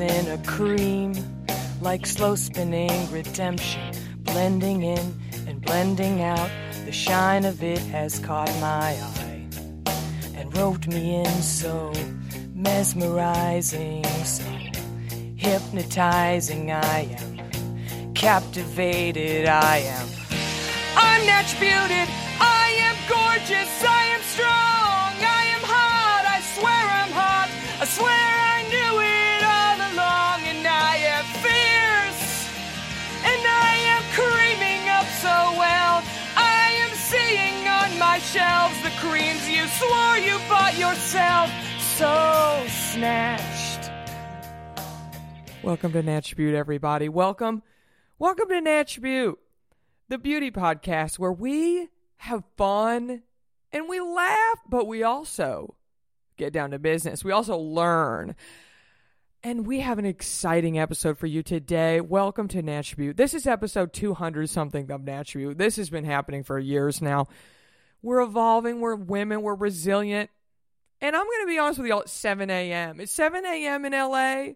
In a cream like slow spinning redemption, blending in and blending out. The shine of it has caught my eye and roped me in so mesmerizing, so hypnotizing. I am captivated. I am. I'm Natch Beauty. I am gorgeous. I am strong. I am hot. I swear I'm hot. I swear I you swore you bought yourself. So snatched. Welcome to Natch Beaut, everybody. Welcome. Welcome to Natch Beaut the beauty podcast where we have fun and we laugh, but we also get down to business. We also learn. And we have an exciting episode for you today. Welcome to Natch This is episode 200 something of Natch This has been happening for years now. We're evolving, we're women, we're resilient. And I'm going to be honest with you all at 7 a.m. It's 7 a.m. in LA.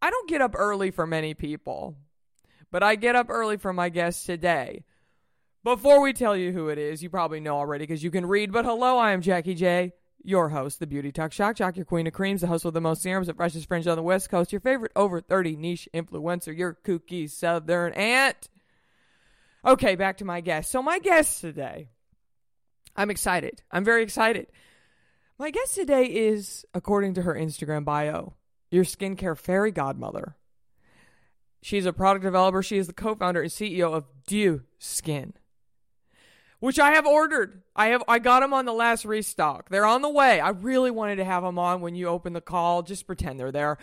I don't get up early for many people but I get up early for my guest today. Before we tell you who it is, you probably know already because you can read, but hello, I am Jackie J, your host, the Beauty Talk Shock Jock, your queen of creams, the host with the most serums, the freshest fringe on the West Coast, your favorite over 30 niche influencer, your kooky southern aunt. Okay, back to my guest. So, my guest today, I'm excited. I'm very excited. My guest today is, according to her Instagram bio, your skincare fairy godmother. She's a product developer. She is the co-founder and CEO of Dieux Skin, which I have ordered. I have I got them on the last restock. They're on the way. I really wanted to have them on when you open the call. Just pretend they're there.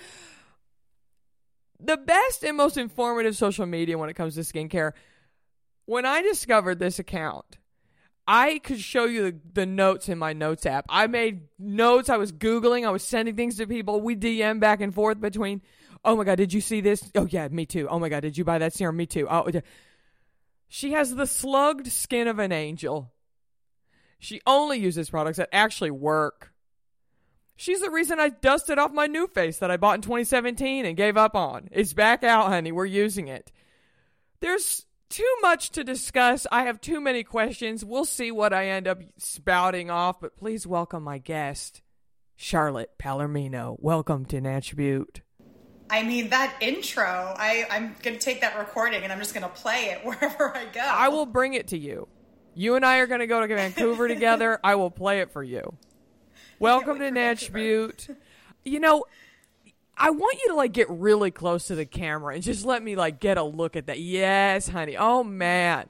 The best and most informative social media when it comes to skincare. When I discovered this account, I could show you the, the, notes in my notes app. I made notes. I was Googling. I was sending things to people. We DM back and forth between Oh my God, did you see this? Oh, yeah, me too. Oh my God, did you buy that serum? Me too. Oh, yeah. she has the slugged skin of an angel. She only uses products that actually work. She's the reason I dusted off my new face that I bought in 2017 and gave up on. It's back out, honey. We're using it. There's too much to discuss. I have too many questions. We'll see what I end up spouting off, but please welcome my guest, Charlotte Palermino. Welcome to Natch I mean, that intro, I, I'm going to take that recording and I'm just going to play it wherever I go. I will bring it to you. You and I are going to go to Vancouver together. I will play it for you. Welcome to Natch Beaut. You know, I want you to like get really close to the camera and just let me like get a look at that. Yes, honey. Oh man.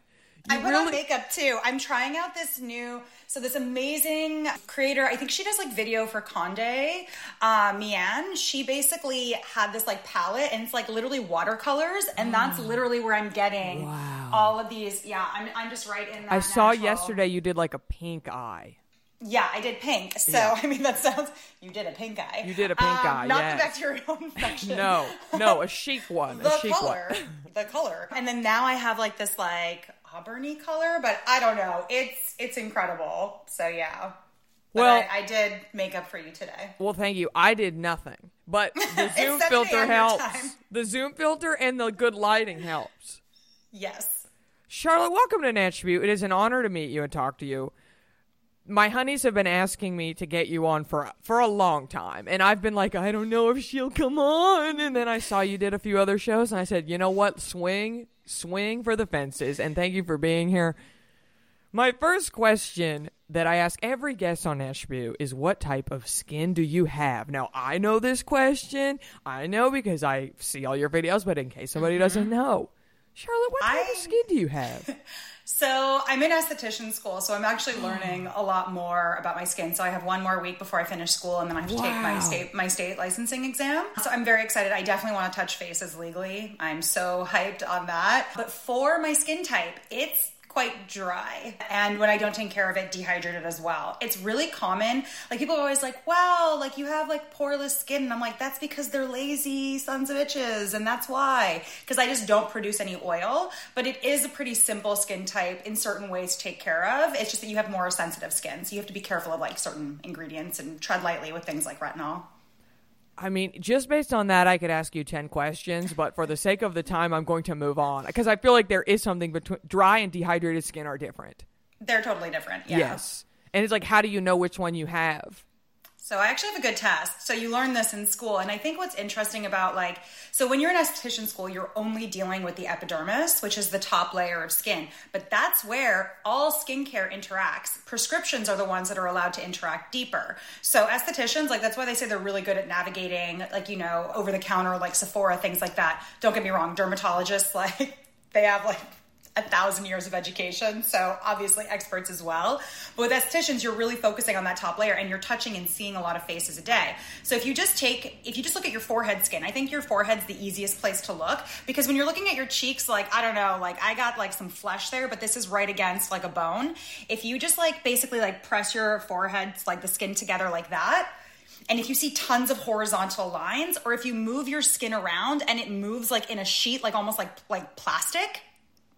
You I put really... on makeup too. I'm trying out this new, so this amazing creator. I think she does like video for Conde, uh, Mian. She basically had this like palette, and it's like literally watercolors, and that's literally where I'm getting wow. all of these. Yeah, I'm, I'm just right in. that I saw yesterday you did like a pink eye. Yeah, I did pink. So yeah. I mean, that sounds. You did a pink eye. You did a pink um, eye. Not yes. the bacterial infection. no, no, a chic one. the a chic color, one. the color, and then now I have like this like auburny color, but I don't know. It's it's incredible. So yeah. But Well- I, I did makeup for you today. Well, thank you. I did nothing, but the Zoom filter helps. time. The Zoom filter and the good lighting helps. Yes. Charlotte, welcome to Natch It is an honor to meet you and talk to you. My honeys have been asking me to get you on for for a long time, and I've been like, I don't know if she'll come on. And then I saw you did a few other shows, and I said, you know what, swing, swing for the fences, and thank you for being here. My first question that I ask every guest on Natch is, what type of skin do you have? Now I know this question, I know because I see all your videos, but in case somebody doesn't mm-hmm. know, Charlotte, what type I- of skin do you have? So I'm in esthetician school, so I'm actually learning a lot more about my skin. So I have one more week before I finish school, and then I have to take my state my state licensing exam. So I'm very excited. I definitely want to touch faces legally. I'm so hyped on that. But for my skin type, it's quite dry. And when i don't take care of it dehydrated as well. It's really common. Like people are always like wow like you have like poreless skin. And i'm like that's because they're lazy sons of bitches and that's why. Because i just don't produce any oil but it is a pretty simple skin type in certain ways to take care of. It's just that you have more sensitive skin so you have to be careful of like certain ingredients and tread lightly with things like retinol I mean, just based on that, I could ask you 10 questions, but for the sake of the time, I'm going to move on because I feel like there is something between dry and dehydrated skin are different. they're totally different yeah Yes. And it's like, how do you know which one you have? So I actually have a good test. So you learn this in school. And I think what's interesting about like, so when you're in esthetician school, you're only dealing with the epidermis, which is the top layer of skin. But that's where all skincare interacts. Prescriptions are the ones that are allowed to interact deeper. So estheticians, like that's why they say they're really good at navigating, like, you know, over the counter, like Sephora, things like that. Don't get me wrong, dermatologists, like, they have like a thousand years of education, so obviously experts as well. But with estheticians, you're really focusing on that top layer and you're touching and seeing a lot of faces a day. So if you just take, if you just look at your forehead skin, I think your forehead's the easiest place to look because when you're looking at your cheeks, like, I don't know, like I got like some flesh there, but this is right against like a bone. If you just like basically like press your forehead, like the skin together like that, and if you see tons of horizontal lines, or if you move your skin around and it moves like in a sheet, like almost like like plastic,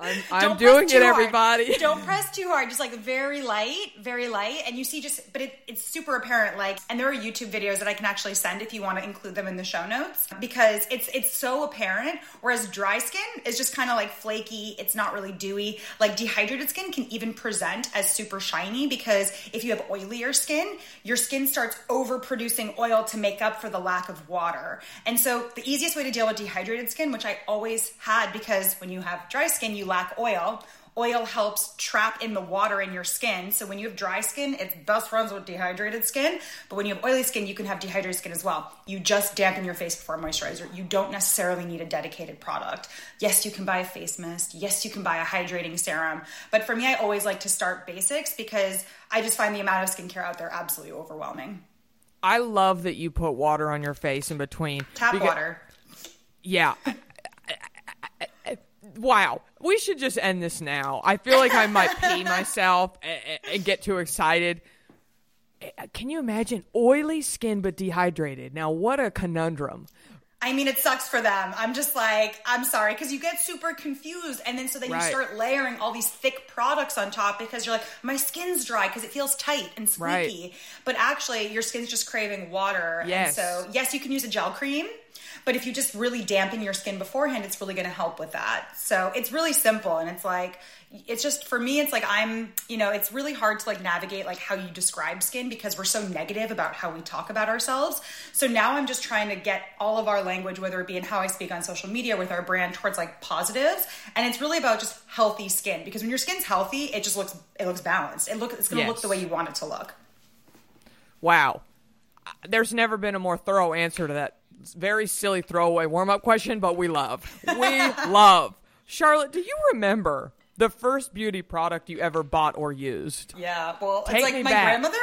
I'm, I'm doing it, everybody. Don't press too hard. Just like very light, very light, and you see just, but it, it's super apparent. Like, and there are YouTube videos that I can actually send if you want to include them in the show notes because it's it's so apparent. Whereas dry skin is just kind of like flaky. It's not really dewy. Like dehydrated skin can even present as super shiny because if you have oilier skin, your skin starts overproducing oil to make up for the lack of water. And so the easiest way to deal with dehydrated skin, which I always had because when you have dry skin, you lack oil. Oil helps trap in the water in your skin. So when you have dry skin, it best friends with dehydrated skin. But when you have oily skin, you can have dehydrated skin as well. You just dampen your face before moisturizer. You don't necessarily need a dedicated product. Yes, you can buy a face mist. Yes, you can buy a hydrating serum. But for me, I always like to start basics because I just find the amount of skincare out there absolutely overwhelming. I love that you put water on your face in between. Tap because- water. Yeah. Wow. We should just end this now. I feel like I might pee myself and, and get too excited. Uh, Can you imagine oily skin but dehydrated? Now, what a conundrum. I mean, it sucks for them. I'm just like, I'm sorry, because you get super confused. And then so then Right. you start layering all these thick products on top because you're like, my skin's dry because it feels tight and Right. squeaky. But actually, your skin's just craving water. Yes. And so, yes, you can use a gel cream. But if you just really dampen your skin beforehand, it's really going to help with that. So it's really simple. And it's like, it's just for me, it's like I'm, you know, it's really hard to like navigate like how you describe skin because we're so negative about how we talk about ourselves. So now I'm just trying to get all of our language, whether it be in how I speak on social media with our brand, towards like positives. And it's really about just healthy skin because when your skin's healthy, it just looks it looks balanced. It look it's going to look the way you want it to look. Wow. There's never been a more thorough answer to that very silly throwaway warm up question, but we love. We love. Charlotte, do you remember the first beauty product you ever bought or used? Yeah, well, Take it's like my back. grandmother.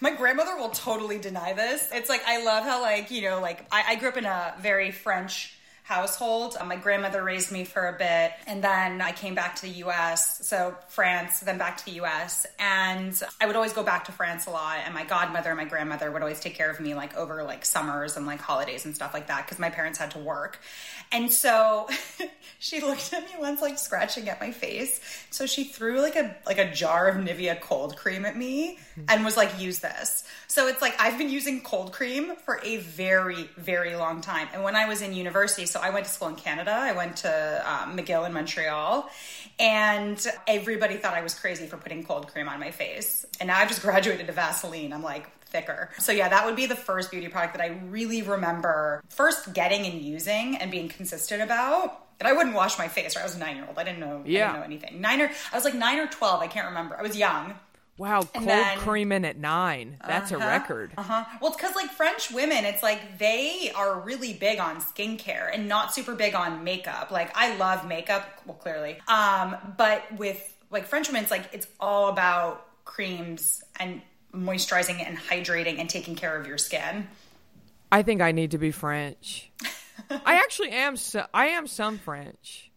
My grandmother will totally deny this. It's like I love how like you know like I, I grew up in a very French household. Uh, My grandmother raised me for a bit, and then I came back to the U.S. So France, then back to the U.S. And I would always go back to France a lot. And my godmother and my grandmother would always take care of me like over like summers and like holidays and stuff like that because my parents had to work. And so she looked at me once like scratching at my face. So she threw like a like a jar of Nivea cold cream at me and was like, use this. So it's like I've been using cold cream for a very, very long time. And when I was in university, so I went to school in Canada, I went to um, McGill in Montreal, and everybody thought I was crazy for putting cold cream on my face. And now I've just graduated to Vaseline. I'm like, thicker. So yeah, that would be the first beauty product that I really remember first getting and using and being consistent about. And I wouldn't wash my face. Right? I was a nine year old. I didn't know. Yeah. I didn't know anything. Nine or I was like nine or twelve. I can't remember. I was young. Wow, cold then- creaming at nine. That's a record. Uh huh. Well, it's because like French women, it's like they are really big on skincare and not super big on makeup. Like I love makeup, well, clearly. Um, but with like French women, it's like it's all about creams and moisturizing and hydrating and taking care of your skin. I think I need to be French. I actually am. So, I am some French.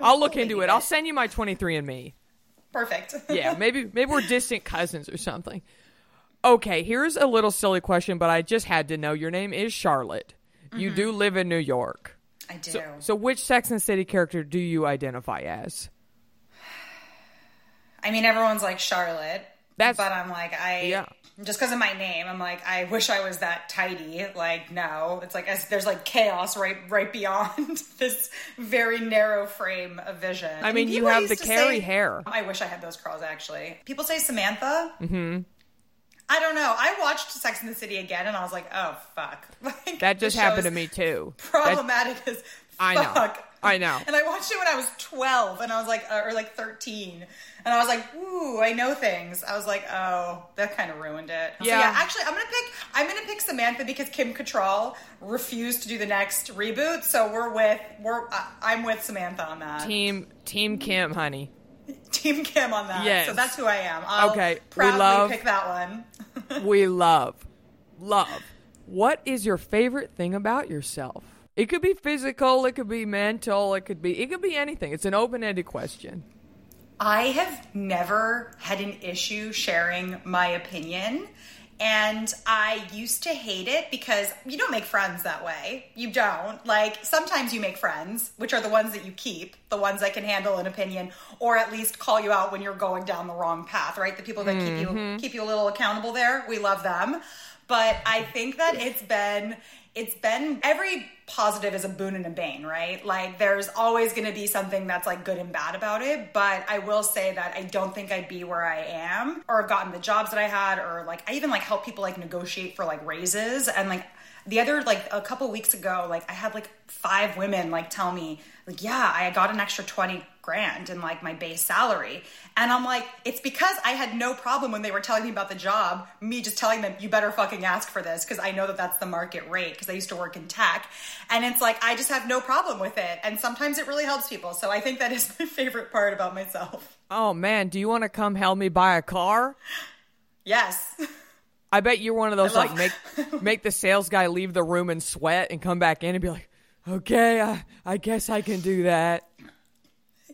I'll look into it. I'll send you my 23andMe. Perfect. Yeah, maybe maybe we're distant cousins or something. Okay, here's a little silly question, but I just had to know. Your name is Charlotte. You mm-hmm. do live in New York. I do. So, so which Sex and City character do you identify as? I mean, everyone's like Charlotte. That's- but I'm like I Yeah. Just because of my name, I'm like I wish I was that tidy. Like no, it's like as, there's like chaos right right beyond this very narrow frame of vision. I mean, you have the to Carrie say- hair. I wish I had those curls actually. People say Samantha. Mm-hmm. I don't know. I watched Sex in the City again, and I was like, oh fuck. Like, That just happened to me too. That- Problematic as I know. I know. And I watched it when I was 12 and I was like, uh, or like 13. And I was like, ooh, I know things. I was like, oh, that kind of ruined it. So Yeah. yeah, actually, I'm going to pick, I'm going to pick Samantha because Kim Cattrall refused to do the next reboot. So we're with, we're, I'm with Samantha on that. Team Team Kim, honey. Team Kim on that. Yes. So that's who I am. I'll Okay, we love- pick that one. We love, love. What is your favorite thing about yourself? It could be physical, it could be mental, it could be it could be anything. It's an open-ended question. I have never had an issue sharing my opinion. And I used to hate it because you don't make friends that way. You don't. Like, sometimes you make friends, which are the ones that you keep, the ones that can handle an opinion, or at least call you out when you're going down the wrong path, right? The people that keep you mm-hmm. keep you a little accountable there. We love them. But I think that it's been it's been every positive is a boon and a bane, right? Like there's always going to be something that's like good and bad about it, but I will say that I don't think I'd be where I am or have gotten the jobs that I had or like I even like help people like negotiate for like raises and like the other like a couple weeks ago like I had like five women like tell me like yeah, I got an extra 20 grand in like my base salary. And I'm like, it's because I had no problem when they were telling me about the job, me just telling them, you better fucking ask for this because I know that that's the market rate because I used to work in tech. And it's like, I just have no problem with it. And sometimes it really helps people. So I think that is my favorite part about myself. Oh man, do you want to come help me buy a car? Yes. I bet you're one of those I like make make the sales guy leave the room and sweat and come back in and be like, "Okay, I, I guess I can do that."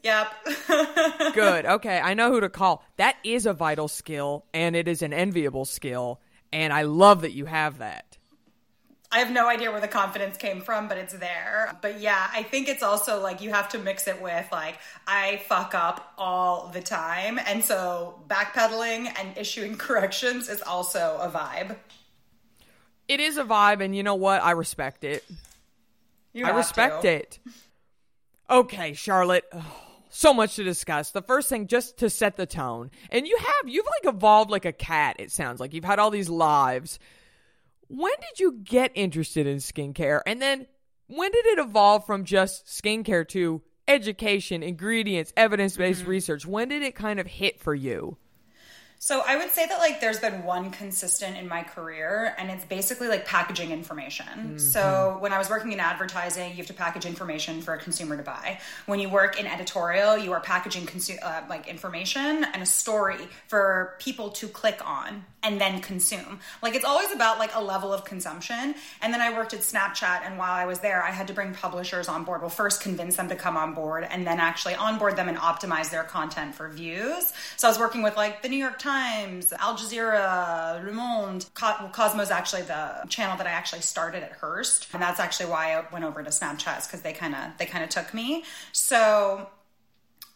Yep. Good. Okay, I know who to call. That is a vital skill and it is an enviable skill, and I love that you have that. I have no idea where the confidence came from, but it's there. But yeah, I think it's also like you have to mix it with like I fuck up all the time. And so backpedaling and issuing corrections is also a vibe. It is a vibe and you know what? I respect it. You I respect to. it. Okay, Charlotte. Oh, so much to discuss. The first thing, just to set the tone, and you have you've like evolved like a cat. It sounds like you've had all these lives. When did you get interested in skincare, and then when did it evolve from just skincare to education, ingredients, evidence based Mm-hmm. research? When did it kind of hit for you? So I would say that like there's been one consistent in my career and it's basically like packaging information. So when I was working in advertising, you have to package information for a consumer to buy. When you work in editorial, you are packaging consu- uh, like information and a story for people to click on and then consume. Like it's always about like a level of consumption. And then I worked at Snapchat and while I was there, I had to bring publishers on board. Well, first convince them to come on board and then actually onboard them and optimize their content for views. So I was working with like the New York Times Times, Al Jazeera, Le Monde. Co- Cosmo's actually the channel that I actually started at Hearst, and that's actually why I went over to Snapchat because they kind of they kind of took me. So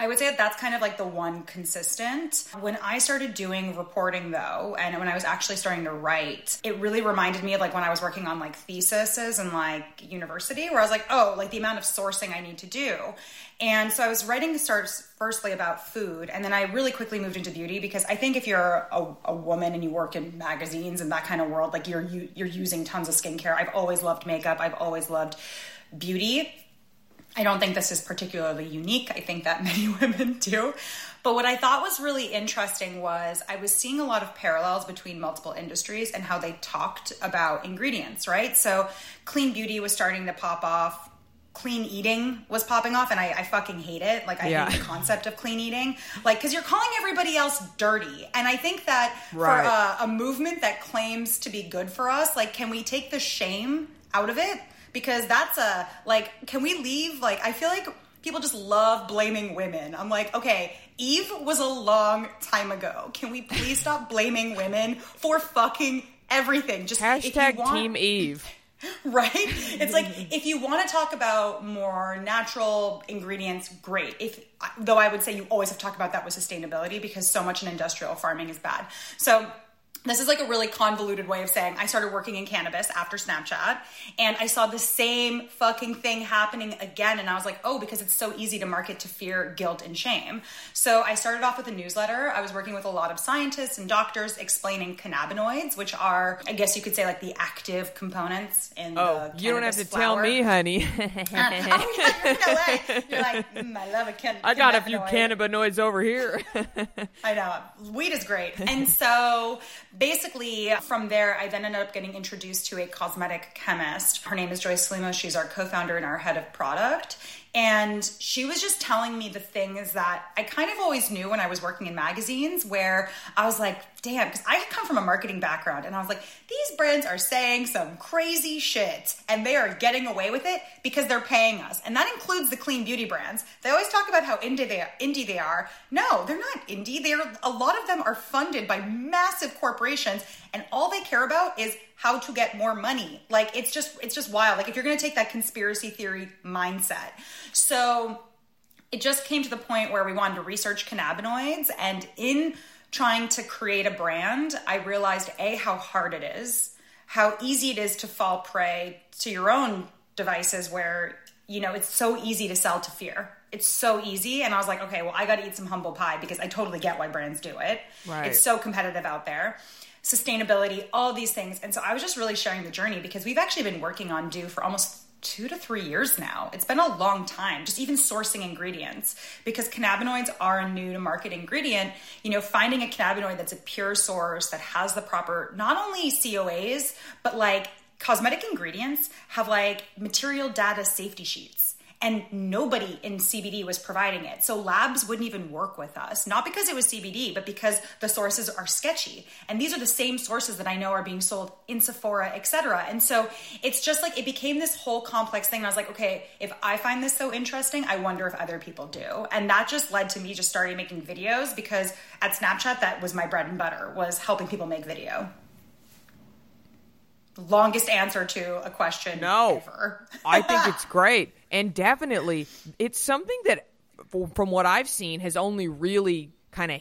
I would say that that's kind of like the one consistent. When I started doing reporting though, and when I was actually starting to write, it really reminded me of like when I was working on like theses and like university, where I was like, oh, like the amount of sourcing I need to do. And so I was writing starts firstly about food, and then I really quickly moved into beauty because I think if you're a, a woman and you work in magazines and that kind of world, like you're you, you're using tons of skincare. I've always loved makeup. I've always loved beauty I don't think this is particularly unique. I think that many women do. But what I thought was really interesting was I was seeing a lot of parallels between multiple industries and how they talked about ingredients, right? So clean beauty was starting to pop off. Clean eating was popping off, and I, I fucking hate it. Like, I Yeah. hate the concept of clean eating. Like, because you're calling everybody else dirty. And I think that Right. for a, a movement that claims to be good for us, like, can we take the shame out of it? Because that's a, like, can we leave? Like, I feel like people just love blaming women. I'm like, okay, Eve was a long time ago. Can we please stop blaming women for fucking everything? Just Hashtag want- Team Eve. right? It's like if you want to talk about more natural ingredients, great. If though I would say you always have to talk about that with sustainability because so much in industrial farming is bad. So this is like a really convoluted way of saying I started working in cannabis after Snapchat and I saw the same fucking thing happening again and I was like, "Oh, because it's so easy to market to fear, guilt and shame." So I started off with a newsletter. I was working with a lot of scientists and doctors explaining cannabinoids, which are I guess you could say like the active components in Oh, the you don't have to cannabis tell me, honey. oh, yeah, you're no way. You're like, mm, I love a can- I got a few cannabinoids over here. I know. Weed is great. And so basically, from there, I then ended up getting introduced to a cosmetic chemist. Her name is Joyce Salimo. She's our co founder and our head of product. And she was just telling me the things that I kind of always knew when I was working in magazines, where I was like, damn, because I come from a marketing background and I was like, these brands are saying some crazy shit and they are getting away with it because they're paying us. And that includes the clean beauty brands. They always talk about how indie they are. Indie they are. No, they're not indie. They're a lot of them are funded by massive corporations and all they care about is how to get more money. Like it's just it's just wild. Like if you're going to take that conspiracy theory mindset. So it just came to the point where we wanted to research cannabinoids and in trying to create a brand i realized a how hard it is how easy it is to fall prey to your own devices where you know it's so easy to sell to fear it's so easy and i was like okay well i got to eat some humble pie because i totally get why brands do it Right. it's so competitive out there sustainability all these things and so i was just really sharing the journey because we've actually been working on Dieux for almost two to three years now. It's been a long time, just even sourcing ingredients because cannabinoids are a new to market ingredient. You know, finding a cannabinoid that's a pure source that has the proper, not only COAs, but like cosmetic ingredients have like material data safety sheets. And nobody in CBD was providing it. So labs wouldn't even work with us. Not because it was CBD, but because the sources are sketchy. And these are the same sources that I know are being sold in Sephora, etc. And so it's just like it became this whole complex thing. And I was like, okay, if I find this so interesting, I wonder if other people do. And that just led to me just starting making videos because at Snapchat, that was my bread and butter, was helping people make video. Longest answer to a question No. ever. I think it's great. And definitely, it's something that, from what I've seen, has only really kind of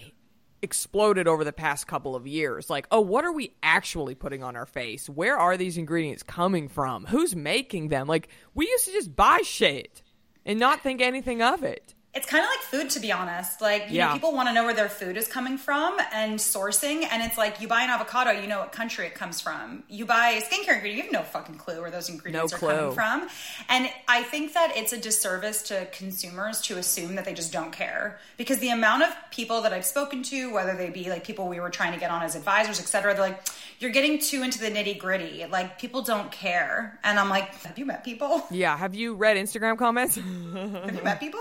exploded over the past couple of years. Like, oh, what are we actually putting on our face? Where are these ingredients coming from? Who's making them? Like, we used to just buy shit and not think anything of it. It's kind of like food, to be honest. Like, you Yeah. know, people want to know where their food is coming from and sourcing. And it's like, you buy an avocado, you know what country it comes from. You buy a skincare ingredient, you have no fucking clue where those ingredients No are coming from. And I think that it's a disservice to consumers to assume that they just don't care. Because the amount of people that I've spoken to, whether they be like people we were trying to get on as advisors, et cetera, they're like, you're getting too into the nitty gritty. Like, people don't care. And I'm like, have you met people? Yeah. Have you read Instagram comments? Have you met people?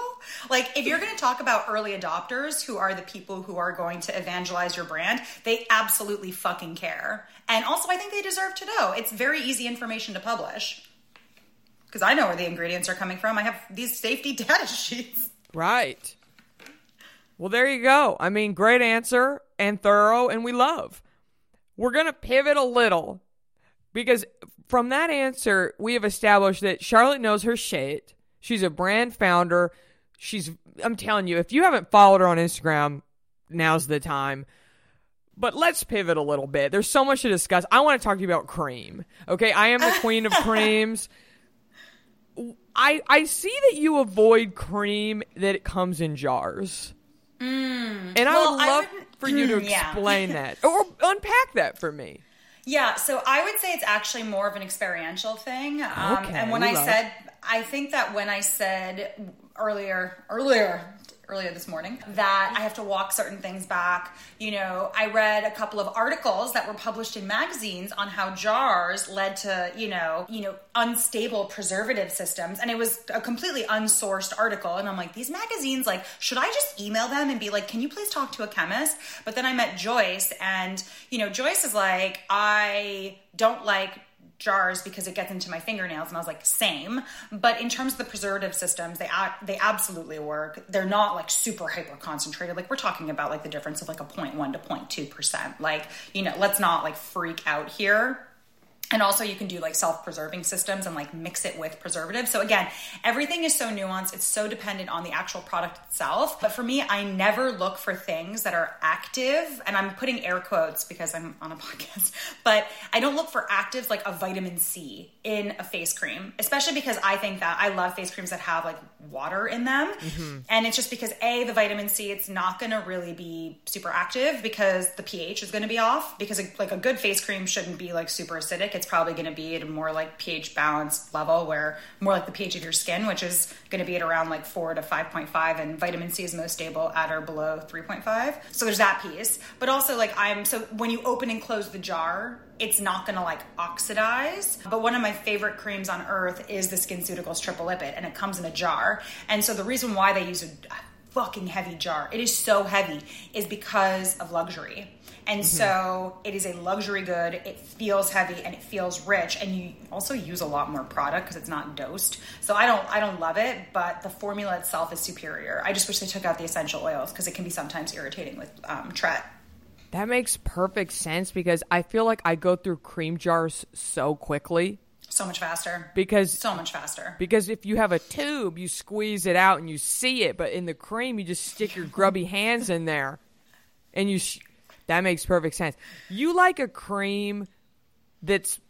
Like, if you're going to talk about early adopters who are the people who are going to evangelize your brand, they absolutely fucking care. And also, I think they deserve to know. It's very easy information to publish. Because I know where the ingredients are coming from. I have these safety data sheets. right. Well, there you go. I mean, great answer and thorough, and we love. We're going to pivot a little because from that answer, we have established that Charlotte knows her shit. She's a brand founder. She's, I'm telling you, if you haven't followed her on Instagram, now's the time. But let's pivot a little bit. There's so much to discuss. I want to talk to you about cream. Okay, I am the queen of creams. I I see that you avoid cream that it comes in jars. and I Well, would I love wouldn't- for you to Yeah. explain that or unpack that for me. Yeah, so I would say it's actually more of an experiential thing. Um, Okay, and when I said, I think that when I said earlier, earlier, earlier this morning, that I have to walk certain things back, you know, I read a couple of articles that were published in magazines on how jars led to, you know, you know, unstable preservative systems, and it was a completely unsourced article. And I'm like, these magazines, like, should I just email them and be like, can you please talk to a chemist? But then I met Joyce, and you know, Joyce is like, I don't like jars because it gets into my fingernails and I was like same. But in terms of the preservative systems they they absolutely work. They're not like super hyper concentrated like we're talking about like the difference of like a 0.1 to 0.2% like you know let's not like freak out here and also you can do like self-preserving systems and like mix it with preservatives. So again everything is so nuanced. It's so dependent on the actual product itself. But for me i never look for things that are active. And i'm putting air quotes because i'm on a podcast. But i don't look for actives like a vitamin c in a face cream especially because i think that i love face creams that have like water in them. Mm-hmm. And it's just because a the vitamin c it's not going to really be super active because the ph is going to be off because like a good face cream shouldn't be like super acidic it's probably going to be at a more like pH balanced level where more like the pH of your skin, which is going to be at around like 4 to 5.5 and vitamin C is most stable at or below 3.5. So there's that piece. But also like I'm so when you open and close the jar, it's not going to like oxidize. But one of my favorite creams on earth is the SkinCeuticals Triple Lipid and it comes in a jar. And so the reason why they use a fucking heavy jar, it is so heavy is because of luxury. And so it is a luxury good. It feels heavy and it feels rich, and you also use a lot more product because it's not dosed. So I don't, I don't love it, but the formula itself is superior. I just wish they took out the essential oils because it can be sometimes irritating with um, Tret. That makes perfect sense because I feel like I go through cream jars so quickly So much faster. because So much faster. Because if you have a tube, you squeeze it out and you see it, but in the cream, you just stick your grubby hands in there, and you. Sh- that makes perfect sense. You like a cream that's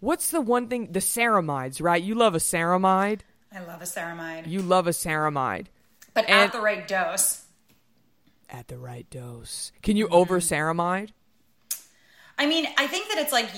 what's the one thing? The ceramides, right? You love a ceramide. I love a ceramide, You love a ceramide but and- at the right dose. at the right dose. Can you over ceramide? I mean, I think that it's like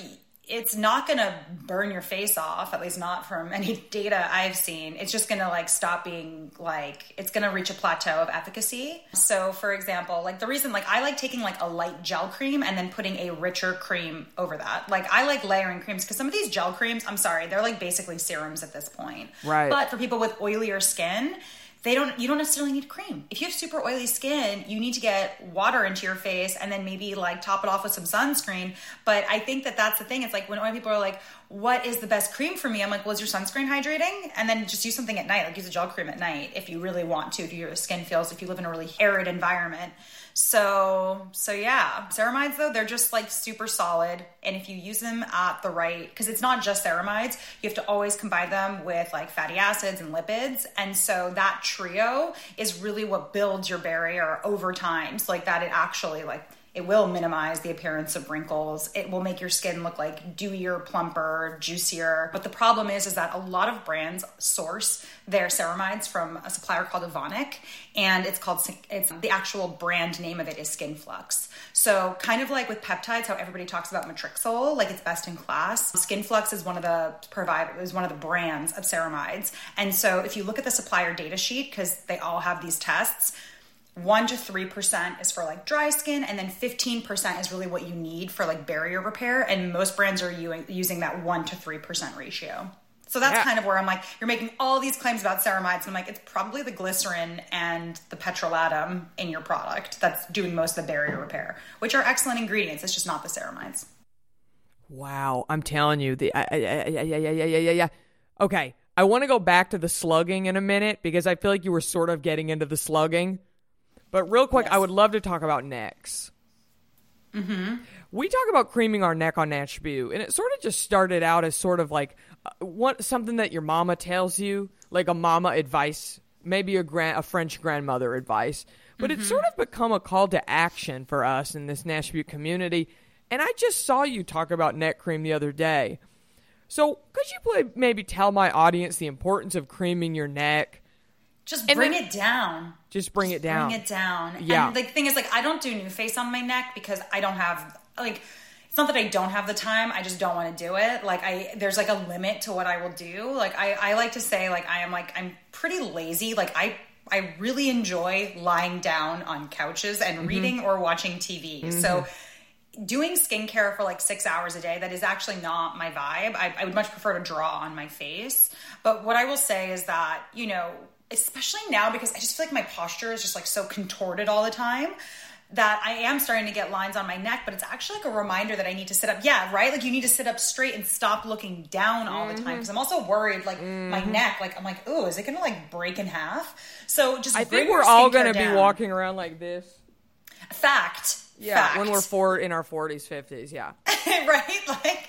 it's not going to burn your face off, at least not from any data I've seen. It's just going to like stop being like it's going to reach a plateau of efficacy. So, for example, like the reason like I like taking like a light gel cream and then putting a richer cream over that. Like I like layering creams because some of these gel creams, I'm sorry, they're like basically serums at this point. Right. But for people with oilier skin, they don't you don't necessarily need cream. If you have super oily skin, you need to get water into your face and then maybe like top it off with some sunscreen. But I think that that's the thing. It's like when when people are like, "What is the best cream for me?" I'm like, "Was your sunscreen hydrating?" And then just use something at night, like use a gel cream at night if you really want to. If your skin feels if you live in a really arid environment. So, so yeah, ceramides though, they're just like super solid. And if you use them at the right, because it's not just ceramides, you have to always combine them with like fatty acids and lipids. And so that trio is really what builds your barrier over time. So like that, it actually like, it will minimize the appearance of wrinkles. It will make your skin look like dewier, plumper, juicier. But the problem is, is that a lot of brands source their ceramides from a supplier called Evonik, and it's called it's the actual brand name of it is Skin Flux. So kind of like with peptides, how everybody talks about Matrixyl, like it's best in class. Skin Flux is one of the provide is one of the brands of ceramides, and so if you look at the supplier data sheet, because they all have these tests. 1 to 3% is for like dry skin and then 15% is really what you need for like barrier repair and most brands are u- using that 1 to 3% ratio so that's Yeah. kind of where i'm like you're making all these claims about ceramides and i'm like it's probably the glycerin and the petrolatum in your product that's doing most of the barrier repair which are excellent ingredients it's just not the ceramides Wow, I'm telling you, the yeah, yeah, yeah, yeah, yeah, yeah. Okay, I want to go back to the slugging in a minute because I feel like you were sort of getting into the slugging, But real quick, Yes. I would love to talk about necks. Mm-hmm. We talk about creaming our neck on Natch and it sort of just started out as sort of like uh, what something that your mama tells you, like a mama advice, maybe a grand, a French grandmother advice. But it's sort of become a call to action for us in this Natch community. And I just saw you talk about neck cream the other day. So could you play, maybe tell my audience the importance of creaming your neck? Just And bring then- it down. Just bring it down. Bring it down. Yeah. And the thing is, like, I don't do new face on my neck because I don't have like. It's not that I don't have the time. I just don't want to do it. Like I, there's like a limit to what I will do. Like I, I like to say, like I am like I'm pretty lazy. Like I, I really enjoy lying down on couches and Mm-hmm. reading or watching TV. So doing skincare for like six hours a day that is actually not my vibe I, I would much prefer to draw on my face but what i will say is that you know especially now because i just feel like my posture is just like so contorted all the time that i am starting to get lines on my neck but it's actually like a reminder that i need to sit up yeah right like you need to sit up straight and stop looking down all the Mm-hmm. time because i'm also worried like my neck like i'm like oh is it gonna like break in half so just I think we're all going to be walking around like this. fact Yeah, when we're four in our forties, fifties. Yeah, right? Like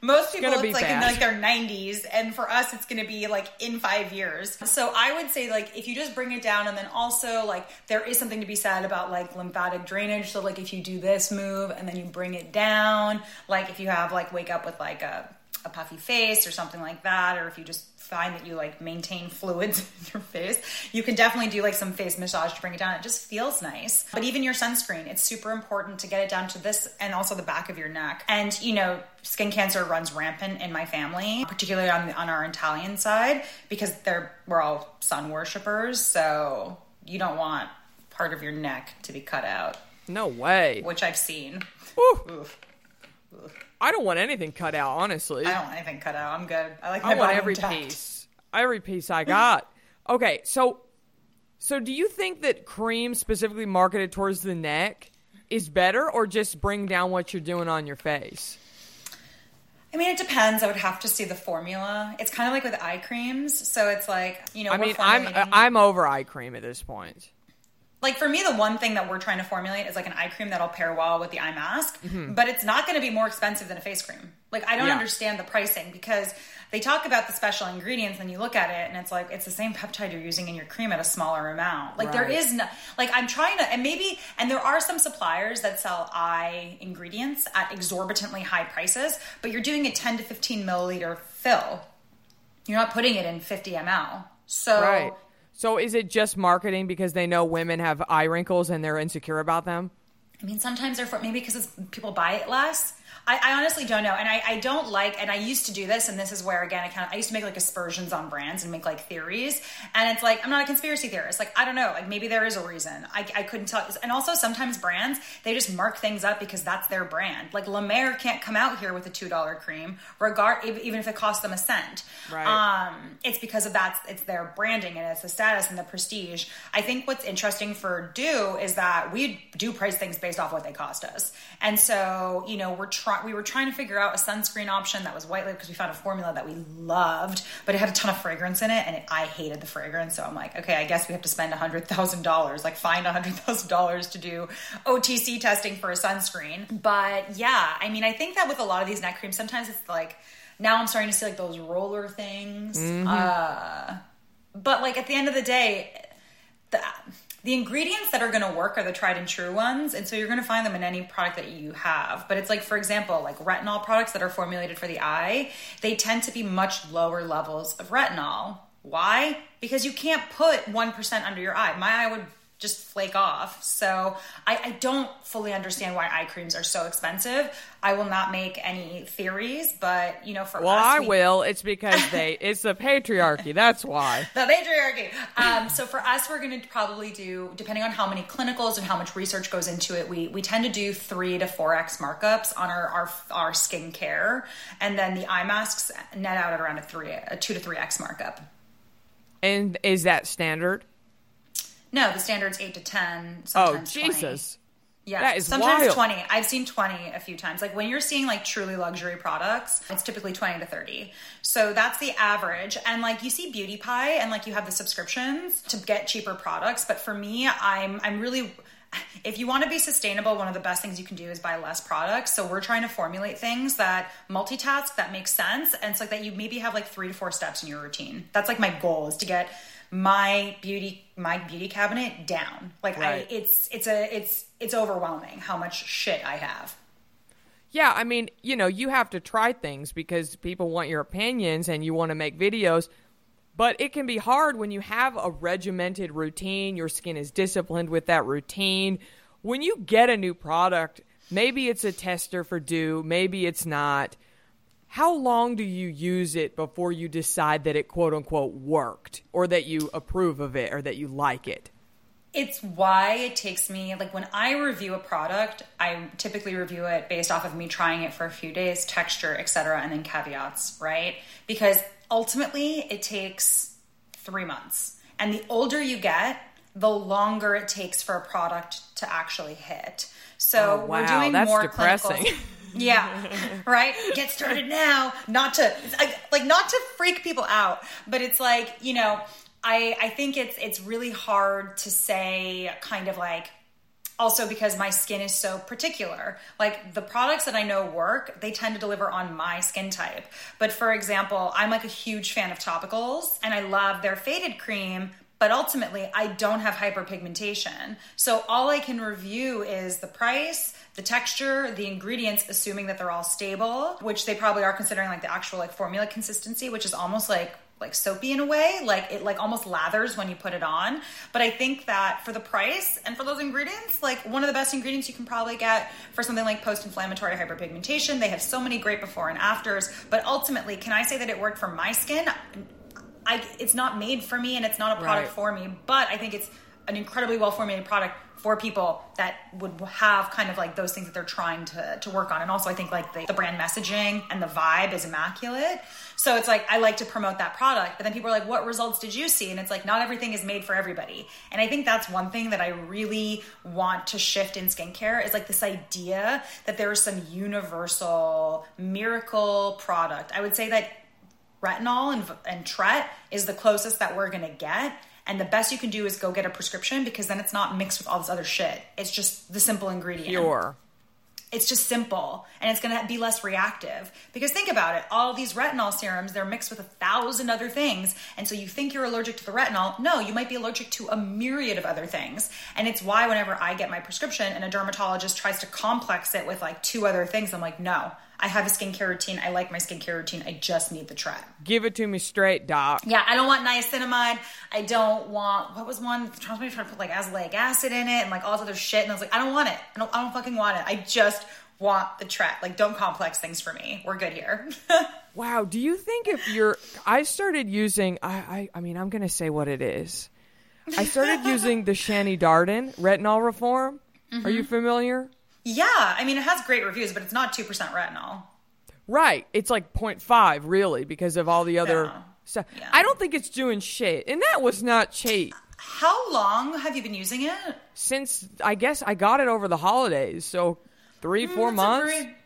most people, gonna it's like in like their 90s, and for us, it's going to be like in five years. So I would say like if you just bring it down, and then also like there is something to be said about like lymphatic drainage. So like if you do this move and then you bring it down, like if you have like wake up with like a a puffy face or something like that, or if you just find that you like maintain fluids in your face, you can definitely do like some face massage to bring it down. It just feels nice. But even your sunscreen, it's super important to get it down to this and also the back of your neck. And you know, skin cancer runs rampant in my family, particularly on on our Italian side, because they're we're all sun worshippers. So you don't want part of your neck to be cut out, no way. which I've seen. Whew. Oof. I don't want anything cut out, honestly. I don't want anything cut out. I'm good. I like my I want every intact. piece, every piece I got. okay, so, so do you think that cream specifically marketed towards the neck is better, or just bring down what you're doing on your face? I mean, it depends. I would have to see the formula. It's kind of like with eye creams. So it's like, you know, I mean, I'm I'm over eye cream at this point. Like for me, the one thing that we're trying to formulate is like an eye cream that'll pair well with the eye mask, but it's not going to be more expensive than a face cream. Like, I don't Mm-hmm. Yeah. understand the pricing because they talk about the special ingredients and you look at it and it's like, it's the same peptide you're using in your cream at a smaller amount. Like, there Right. is no, like, I'm trying to, and maybe, and there are some suppliers that sell eye ingredients at exorbitantly high prices, but you're doing a 10 to 15 milliliter fill. You're not putting it in 50 ml. So, Right. So is it just marketing because they know women have eye wrinkles and they're insecure about them? I mean, sometimes they're for, maybe because people buy it less. I, I honestly don't know, and I, I don't like. And I used to do this, and this is where again I kind of I used to make like aspersions on brands and make like theories. And it's like I'm not a conspiracy theorist. Like I don't know. Like maybe there is a reason. I, I couldn't tell. And also sometimes brands they just mark things up because that's their brand. Like La Mer can't come out here with a two dollar cream, regard even if it costs them a cent. Right. Um, it's because of that. It's their branding and it's the status and the prestige. I think what's interesting for Dieux is that we do price things based off what they cost us, and so you know we're trying. We were trying to figure out a sunscreen option that was white label because we found a formula that we loved, but it had a ton of fragrance in it, and it, I hated the fragrance. So I'm like, okay, I guess we have to spend hundred thousand dollars, like find hundred thousand dollars to do OTC testing for a sunscreen. But yeah, I mean, I think that with a lot of these neck creams, sometimes it's like now I'm starting to see like those roller things. Uh, but like at the end of the day, the the ingredients that are going to work are the tried and true ones, and so you're going to find them in any product that you have. But it's like, for example, like retinol products that are formulated for the eye, they tend to be much lower levels of retinol. Why? Because you can't put one percent under your eye. My eye would just flake off. So I, I don't fully understand why eye creams are so expensive. I will not make any theories, but you know, for Well, us, I we- will. It's because they. It's the patriarchy. That's why. the patriarchy. Um, so for us, we're going to probably do, depending on how many clinicals and how much research goes into it, we we tend to do three to four x markups on our our our skincare, and then the eye masks net out at around a three a two to three x markup. And is that standard? No, the standard's eight to ten. Oh Sometimes 20. Jesus! Yeah, That is sometimes wild. 20. I've seen 20 a few times. Like when you're seeing like truly luxury products, it's typically 20 to 30. So that's the average. And like you see Beauty Pie and like you have the subscriptions to get cheaper products, but for me, I'm I'm really if you want to be sustainable, one of the best things you can do is buy less products. So we're trying to formulate things that multitask that makes sense and it's like that you maybe have like 3 to 4 steps in your routine. That's like my goal is to get my beauty my beauty cabinet down. Like Right. I it's it's a it's it's overwhelming how much shit I have. Yeah, I mean, you know, you have to try things because people want your opinions and you want to make videos. But it can be hard when you have a regimented routine, your skin is disciplined with that routine. When you get a new product, maybe it's a tester for Dieux, maybe it's not. How long do you use it before you decide that it quote unquote worked or that you approve of it or that you like it? It's why it takes me like when I review a product, I typically review it based off of me trying it for a few days, texture, etc., and then caveats, right? Because ultimately it takes 3 months. And the older you get, the longer it takes for a product to actually hit. So Oh, we're doing that's more depressing. clinicals. Yeah, right. Get started now. Not to like, not to freak people out, but it's like you know, I I think it's it's really hard to say kind of like also because my skin is so particular. Like the products that I know work, they tend to deliver on my skin type. But for example, I'm like a huge fan of topicals and I love their faded cream, but ultimately I don't have hyperpigmentation. So all I can review is the price, the texture, the ingredients, assuming that they're all stable, which they probably are considering like the actual like formula consistency, which is almost like like soapy in a way like it like almost lathers when you put it on but i think that for the price and for those ingredients like one of the best ingredients you can probably get for something like post-inflammatory hyperpigmentation they have so many great before and afters but ultimately can i say that it worked for my skin I, it's not made for me and it's not a product Right. for me but i think it's an incredibly well formulated product for people that would have kind of like those things that they're trying to, to work on. And also i think like the, the brand messaging and the vibe is immaculate. So it's like i like to promote that product. But then people are like what results did you see? And it's like not everything is made for everybody. And i think that's one thing that i really want to shift in skincare is like this idea that there is some universal miracle product. I would say that retinol and, and tret is the closest that we're gonna get and the best you can do is go get a prescription because then it's not mixed with all this other shit. It's just the simple ingredient. Pure. it's just simple and it's going to be less reactive. Because think about it all these retinol serums they're mixed with a thousand other things. And so you think you're allergic to the retinol. No you might be allergic to a myriad of other things. And it's why whenever i get my prescription and a dermatologist tries to complex it with like two other things i'm like no i have a skincare routine i like my skincare routine i just need the tret Give it to me straight, doc. yeah, I don't want niacinamide. I don't want what was one somebody tried to put like azelaic acid in it and like all this other shit. And I was like, I don't want it. I don't. I don't fucking want it. I just want the tret. Like, don't complex things for me. We're good here. Wow. Do you think if you're, I started using, I, I, I mean, I'm going to say what it is. I started using the Shani Darden retinol reform. Are you mm-hmm. familiar? Yeah, I mean, it has great reviews, but it's not two percent retinol. Right. It's like 0.5 really because of all the other Yeah. stuff. Yeah. I don't think it's doing shit. And that was not cheap. How long have you been using it? Since I guess I got it over the holidays. So three, four Mm, a months. very-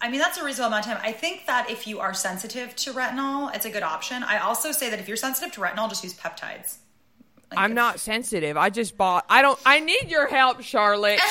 I mean, that's a reasonable amount of time. I think that if you are sensitive to retinol, it's a good option. I also say that if you're sensitive to retinol, just use peptides. Like, I'm if- not sensitive. I just bought. I don't. I need your help, Charlotte.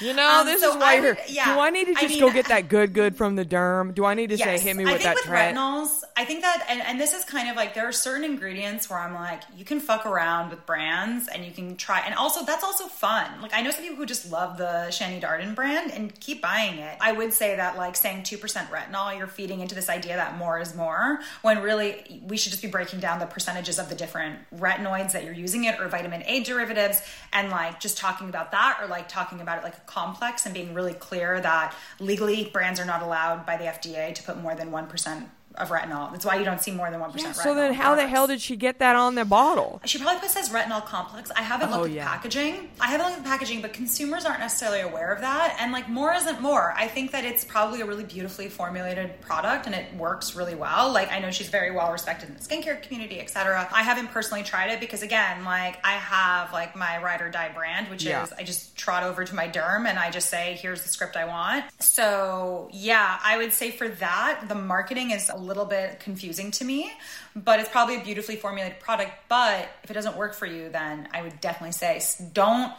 You know, Um, this so is why I you're. would- yeah. Do I need to I just mean- go get that good, good from the derm? Do I need to say, hit me I with think that with tret? retinols, I think that, and, and this is kind of like there are certain ingredients where I'm like, you can fuck around with brands and you can try, and also that's also fun. Like I know some people who just love the Shani Darden brand and keep buying it. I would say that like saying two percent retinol, you're feeding into this idea that more is more, when really we should just be breaking down the percentages of the different retinoids that you're using it or vitamin A derivatives, and like just talking about that or like talking about it like complex and being really clear that legally brands are not allowed by the FDA to put more than 1% of retinol. That's why you don't see more than one percent. so then, how the hell did she get that on the bottle? She probably puts says retinol complex. I haven't Oh, looked at yeah. the packaging. I haven't looked at the packaging, but consumers aren't necessarily aware of that. And like more isn't more. I think that it's probably a really beautifully formulated product and it works really well. Like I know she's very well respected in the skincare community, etc. I haven't personally tried it because again, like I have like my ride or die brand, which Yeah. is I just trot over to my derm and I just say, here's the script I want. So yeah, I would say for that, the marketing is a little bit confusing to me, but it's probably a beautifully formulated product. But if it doesn't work for you, then I would definitely say don't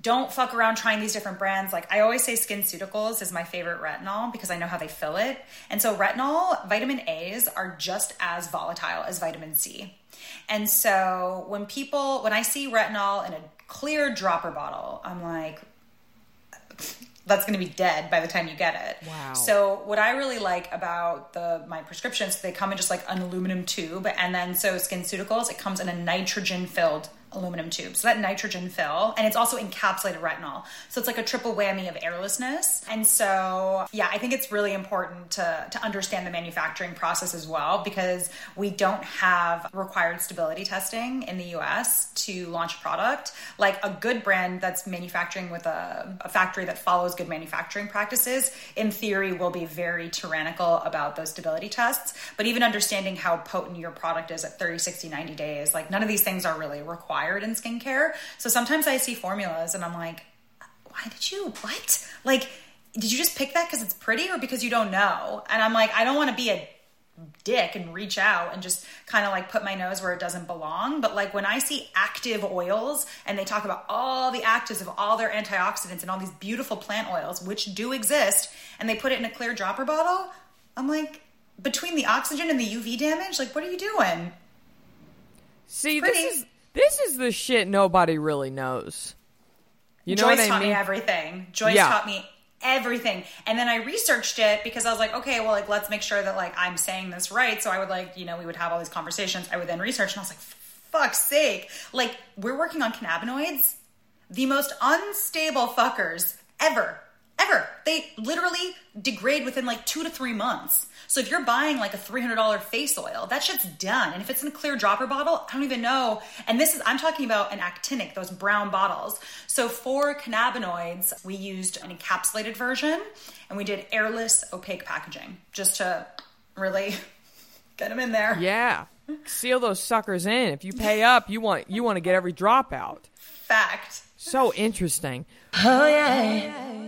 don't fuck around trying these different brands. Like I always say SkinCeuticals is my favorite retinol because I know how they fill it. And so retinol, vitamin A's are just as volatile as vitamin C. And so when people when I see retinol in a clear dropper bottle, I'm like that's going to be dead by the time you get it. Wow. So what I really like about the my prescriptions, they come in just like an aluminum tube, and then so SkinCeuticals, it comes in a nitrogen filled aluminum tube. So that nitrogen fill, and it's also encapsulated retinol. So it's like a triple whammy of airlessness. And so yeah, I think it's really important to to understand the manufacturing process as well because we don't have required stability testing in the US to launch a product. Like a good brand that's manufacturing with a, a factory that follows good manufacturing practices, in theory, will be very tyrannical about those stability tests. But even understanding how potent your product is at 30, 60, 90 days, like none of these things are really required in skincare. So sometimes I see formulas and I'm like, why did you, what? Like, did you just pick that because it's pretty or because you don't know? And I'm like, I don't want to be a dick and reach out and just kind of like put my nose where it doesn't belong. But like when I see active oils and they talk about all the actives of all their antioxidants and all these beautiful plant oils, which do exist, and they put it in a clear dropper bottle, I'm like, between the oxygen and the UV damage, like, what are you doing? See, this is this is the shit nobody really knows. You know Joyce what I taught mean? me everything. Joyce Yeah. taught me everything. And then I researched it because I was like, okay, well, like, let's make sure that like I'm saying this right. So I would like, you know, we would have all these conversations. I would then research and I was like, fuck's sake. Like, we're working on cannabinoids, the most unstable fuckers ever. Ever. They literally degrade within like two to three months. So if you're buying like a $300 face oil, that shit's done. And if it's in a clear dropper bottle, I don't even know. And this is, I'm talking about an actinic, those brown bottles. So for cannabinoids, we used an encapsulated version and we did airless opaque packaging just to really get them in there. Yeah. Seal those suckers in. If you pay up, you want you want to get every drop out. Fact. So interesting. Oh,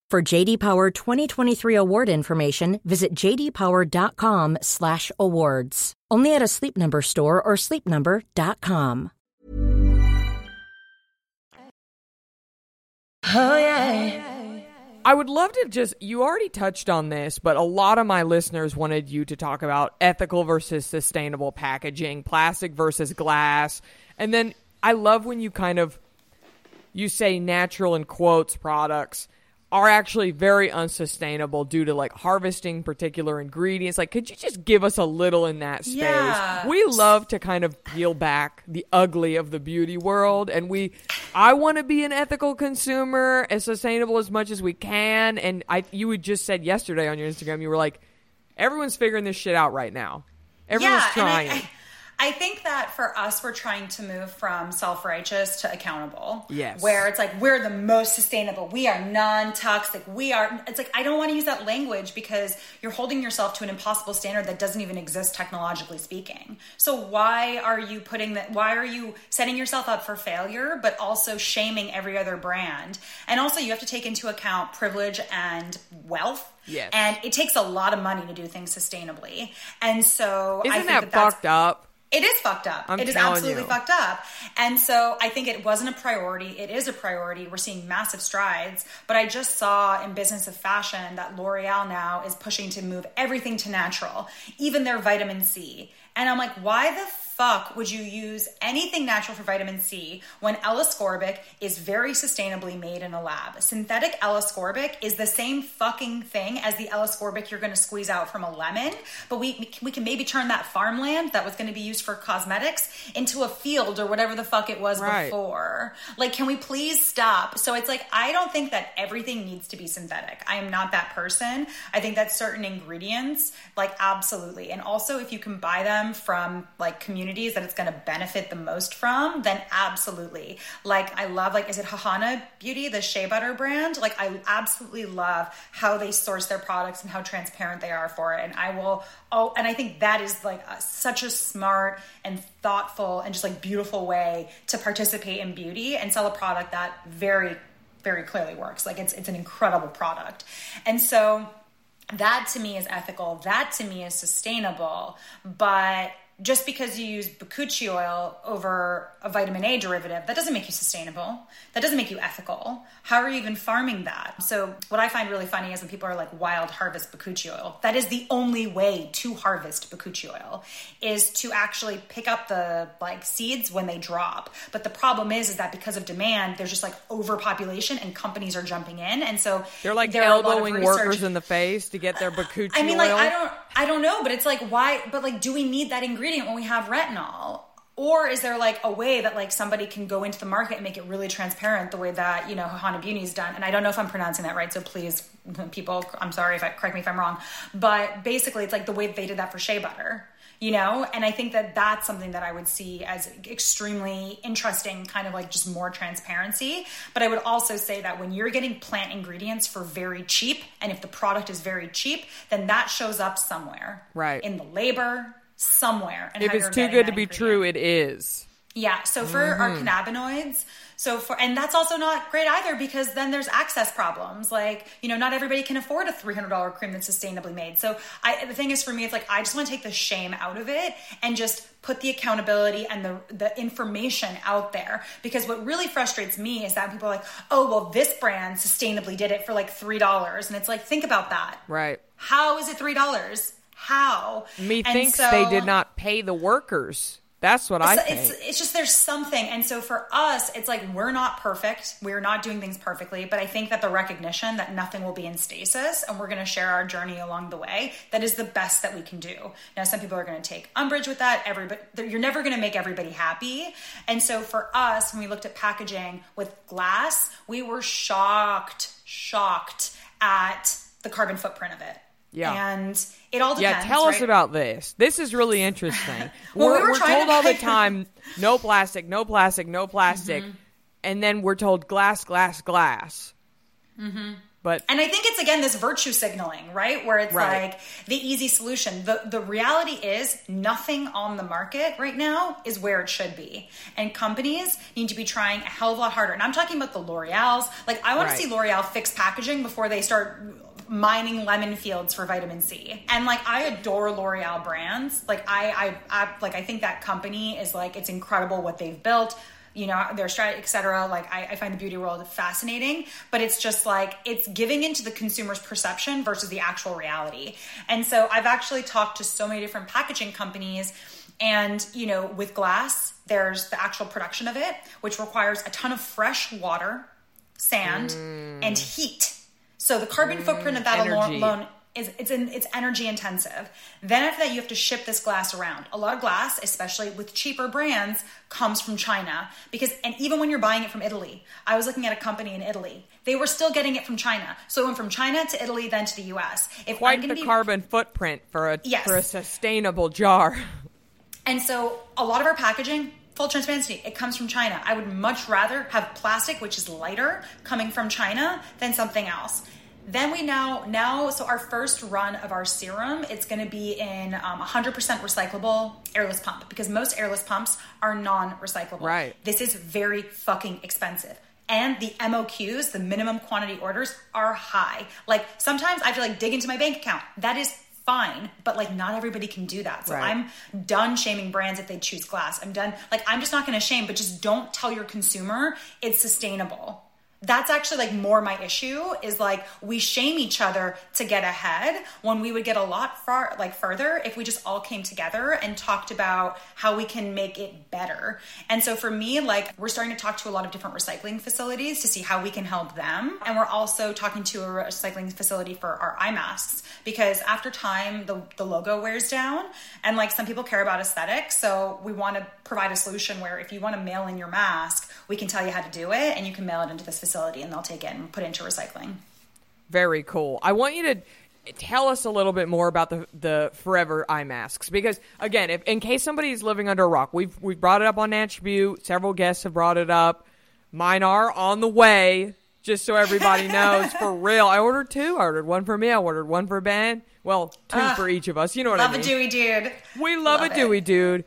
For JD Power 2023 award information, visit jdpower.com/awards. Only at a Sleep Number store or sleepnumber.com. Oh yeah. I would love to just you already touched on this, but a lot of my listeners wanted you to talk about ethical versus sustainable packaging, plastic versus glass. And then I love when you kind of you say natural in quotes products are actually very unsustainable due to like harvesting particular ingredients. Like, could you just give us a little in that space? Yeah. We love to kind of peel back the ugly of the beauty world, and we, I want to be an ethical consumer, as sustainable as much as we can. And I, you had just said yesterday on your Instagram, you were like, everyone's figuring this shit out right now. Everyone's and trying. I, think that for us, we're trying to move from self righteous to accountable. Yes. Where it's like, we're the most sustainable. We are non toxic. We are, it's like, I don't want to use that language because you're holding yourself to an impossible standard that doesn't even exist technologically speaking. So why are you putting that, why are you setting yourself up for failure, but also shaming every other brand? And also, you have to take into account privilege and wealth. Yes. And it takes a lot of money to do things sustainably. And so Isn't think that, that that's fucked up? It is fucked up. I'm it is absolutely you. fucked up. And so I think it wasn't a priority. It is a priority. We're seeing massive strides. But I just saw in Business of Fashion that L'Oreal now is pushing to move everything to natural, even their vitamin C. And I'm like, why the fuck would you use anything natural for vitamin C when L-ascorbic is very sustainably made in a lab? Synthetic L-ascorbic is the same fucking thing as the L-ascorbic you're going to squeeze out from a lemon, but we we can maybe turn that farmland that was going to be used for cosmetics into a field or whatever the fuck it was Right. before. Like, can we please stop? So it's like I don't think that everything needs to be synthetic. I am not that person. I think that certain ingredients, like absolutely, and also if you can buy them from like communities that it's going to benefit the most from, then absolutely. Like I love like is it Hanahana Beauty, the shea butter brand? Like I absolutely love how they source their products and how transparent they are for it. And I will oh, and I think that is like a, such a smart and thoughtful and just like beautiful way to participate in beauty and sell a product that very very clearly works. Like it's it's an incredible product. And so that to me is ethical. That to me is sustainable. But just because you use bakuchiol over a vitamin A derivative, that doesn't make you sustainable. That doesn't make you ethical. How are you even farming that? So, what I find really funny is when people are like wild harvest bakuchiol. That is the only way to harvest bakuchiol is to actually pick up the like seeds when they drop. But the problem is, is that because of demand, there's just like overpopulation and companies are jumping in, and so They're like there are a lot of elbowing workers in the face to get their bakuchi I mean, oil. like I don't, I don't know, but it's like why? But like, do we need that ingredient when we have retinol? Or is there like a way that like somebody can go into the market and make it really transparent the way that you know Hana Beauty's done? And I don't know if I'm pronouncing that right, so please, people, I'm sorry if I correct me if I'm wrong. But basically, it's like the way they did that for shea butter, you know. And I think that that's something that I would see as extremely interesting, kind of like just more transparency. But I would also say that when you're getting plant ingredients for very cheap, and if the product is very cheap, then that shows up somewhere, Right. in the labor somewhere. And if it's too good to be true, it is. Yeah. So for our Mm-hmm. cannabinoids, so for and that's also not great either because then there's access problems. Like you know, not everybody can afford a three hundred dollar cream that's sustainably made. So I the thing is for me, it's like I just want to take the shame out of it and just put the accountability and the the information out there because what really frustrates me is that people are like oh well this brand sustainably did it for like three dollars and it's like think about that Right. how is it three dollars how. Methinks so- they did not pay the workers. That's what I think. it's it's just there's something. And so for us it's like we're not perfect. We're not doing things perfectly. But i think that the recognition that nothing will be in stasis and we're going to share our journey along the way that is the best that we can do. Now some people are going to take umbrage with that. Everybody you're never going to make everybody happy. And so for us when we looked at packaging with glass we were shocked shocked at the carbon footprint of it Yeah. and it all depends. yeah, tell us right? about this. This is really interesting. Well, we we're were we're told to all the time, no plastic, no plastic, no plastic, Mm-hmm. and then we're told glass, glass, glass. Mm-hmm. But And I think it's again this virtue signaling, right? Where it's Right. like the easy solution. The the reality is nothing on the market right now is where it should be. And companies need to be trying a hell of a lot harder. And I'm talking about the L'Oreal's. Like I want Right. to see L'Oreal fix packaging before they start mining lemon fields for vitamin C. And like I adore L'Oreal brands. Like I I, I like I think that company is like it's incredible what they've built you know their strategy et cetera like I, I find the beauty world fascinating but it's just like it's giving into the consumer's perception versus the actual reality and so i've actually talked to so many different packaging companies and you know with glass there's the actual production of it which requires a ton of fresh water sand mm. and heat so the carbon footprint of that alone, energy. alone is it's in, it's energy intensive. Then after that, you have to ship this glass around. A lot of glass, especially with cheaper brands, comes from China because and even when you're buying it from Italy, I was looking at a company in Italy. They were still getting it from China, so it went from China to Italy, then to the U.S. If quite the be- carbon footprint for a Yes. for a sustainable jar. And so a lot of our packaging, full transparency, it comes from China. I would much rather have plastic, which is lighter, coming from China than something else. Then we now now so our first run of our serum, it's going to be in um, 100% recyclable airless pump because most airless pumps are non-recyclable. Right. This is very fucking expensive. And the MOQs, the minimum quantity orders, are high. Like sometimes I have to like dig into my bank account. That is fine but like not everybody can do that. So Right. i'm done shaming brands if they choose glass. I'm done like i'm just not going to shame but just don't tell your consumer it's sustainable. That's actually like more my issue is like we shame each other to get ahead when we would get a lot far like further if we just all came together and talked about how we can make it better. And so for me like we're starting to talk to a lot of different recycling facilities to see how we can help them. And we're also talking to a recycling facility for our eye masks because after time the, the logo wears down and like some people care about aesthetics so we want to provide a solution where if you want to mail in your mask we can tell you how to do it and you can mail it into this facility and they'll take it and put it into recycling Very cool. I want you to tell us a little bit more about the the forever eye masks because again, if in case somebody's living under a rock, we've we've brought it up on Attribute. Several guests have brought it up. Mine are on the way. Just so everybody knows, for real. I ordered two. I ordered one for me. I ordered one for Ben. Well, two Ah, for each of us. You know what I mean? Love a dewy dude We love, Love a Dewey it. dude.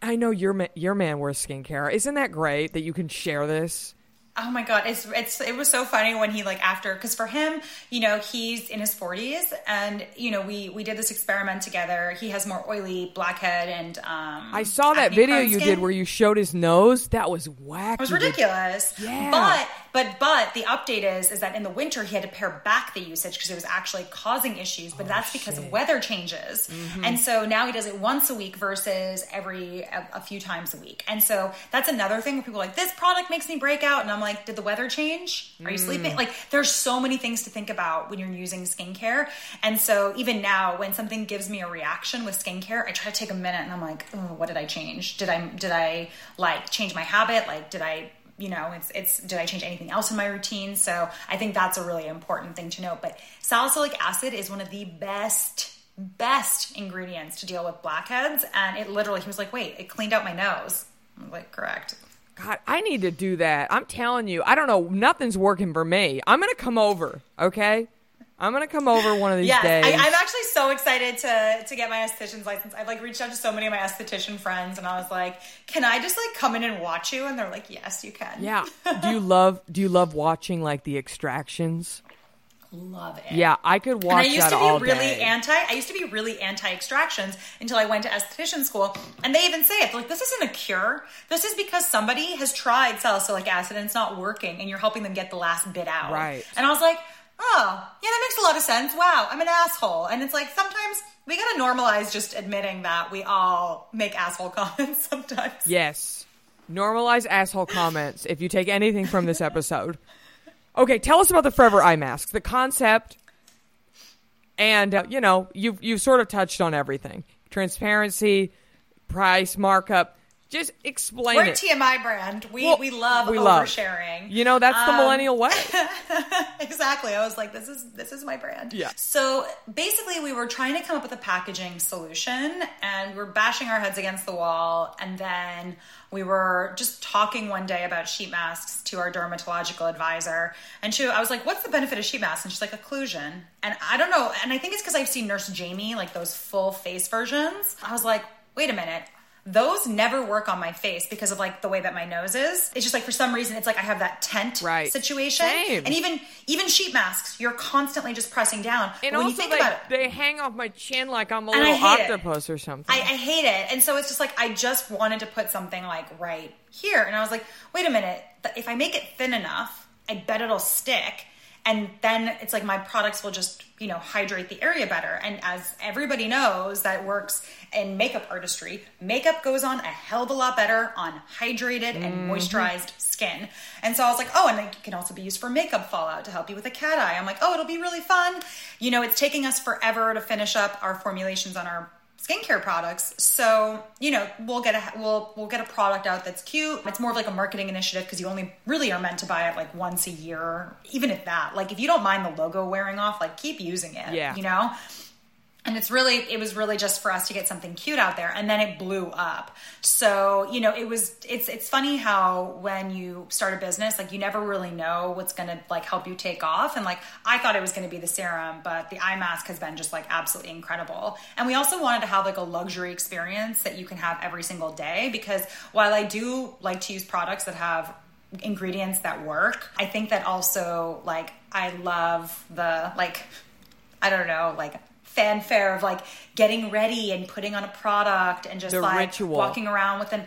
I know your ma- your man wears skincare. Isn't that great that you can share this? Oh my god, it's it's it was so funny when he like after because for him, you know, he's in his 40s and you know, we we did this experiment together. He has more oily blackhead and um I saw that video you skin. did where you showed his nose. That was whack. It was ridiculous. Yeah. But but but the update is is that in the winter he had to pare back the usage because it was actually causing issues. But oh, that's because of weather changes. Mm-hmm. And so now he does it once a week versus every a, a few times a week. And so that's another thing where people are like this product makes me break out, and I'm like, did the weather change? Are you sleeping? Mm. Like there's so many things to think about when you're using skincare. And so even now, when something gives me a reaction with skincare, I try to take a minute and I'm like, oh, what did I change? Did I did I like change my habit? Like did I you know it's it's did i change anything else in my routine so i think that's a really important thing to note but salicylic acid is one of the best best ingredients to deal with blackheads and it literally he was like wait it cleaned out my nose i'm like correct God, I need to do that. I'm telling you, I don't know. Nothing's working for me. I'm gonna come over. Okay, I'm gonna come over one of these Yes, days. I, I'm actually so excited to to get my esthetician's license. I've like reached out to so many of my esthetician friends, and I was like, "Can I just like come in and watch you?" And they're like, "Yes, you can." yeah. do you love? Do you love watching like the extractions? love it. Yeah, I could watch And I used to be really day. anti. I used to be really anti extractions until I went to esthetician school, and they even say it. They're like, "This isn't a cure. This is because somebody has tried salicylic acid and it's not working, and you're helping them get the last bit out." Right. And I was like, "Oh, yeah, that makes a lot of sense. Wow, I'm an asshole." And it's like sometimes we gotta normalize just admitting that we all make asshole comments sometimes. Yes. Normalize asshole comments if you take anything from this episode. Okay, tell us about the Forever Eye Masks, the concept, and uh, you know you've you've sort of touched on everything: transparency, price, markup. Just explain We're a it. TMI brand. We Well, we love we love. oversharing. You know that's the Um, millennial way. exactly. I was like, this is this is my brand. Yeah. So basically, we were trying to come up with a packaging solution, and we were bashing our heads against the wall, and then we were just talking one day about sheet masks to our dermatological advisor, and she, I was like, "What's the benefit of sheet masks?" And she's like, "Occlusion." And I don't know, and I think it's because I've seen Nurse Jamie like those full face versions. I was like, "Wait a minute." Those never work on my face because of like the way that my nose is. It's just like for some reason it's like I have that tent Right. situation. Same. And even even sheet masks, you're constantly just pressing down. And But when you also, think they, about it, they hang off my chin like I'm a little hate it. octopus or something. I, I hate it. And so it's just like I just wanted to put something like right here. And I was like, wait a minute, if I make it thin enough, I bet it'll stick. And then it's like my products will just, you know, hydrate the area better. And as everybody knows that works in makeup artistry, makeup goes on a hell of a lot better on hydrated and mm-hmm. moisturized skin. And so I was like, oh, and it can also be used for makeup fallout to help you with a cat eye. I'm like, oh, it'll be really fun. You know, it's taking us forever to finish up our formulations on our skincare products. So, you know, we'll get a we'll we'll get a product out that's cute. It's more of like a marketing initiative because you only really are meant to buy it like once a year, even if that. Like if you don't mind the logo wearing off, like keep using it. Yeah. You know? And it's really, it was really just for us to get something cute out there, and then it blew up. So you know, it was, it's, it's funny how when you start a business, like you never really know what's gonna like help you take off. And like I thought it was gonna be the serum, but the eye mask has been just like absolutely incredible. And we also wanted to have like a luxury experience that you can have every single day because while I do like to use products that have ingredients that work, I think that also like I love the like I don't know, like fanfare of like getting ready and putting on a product and just The like ritual. walking around with an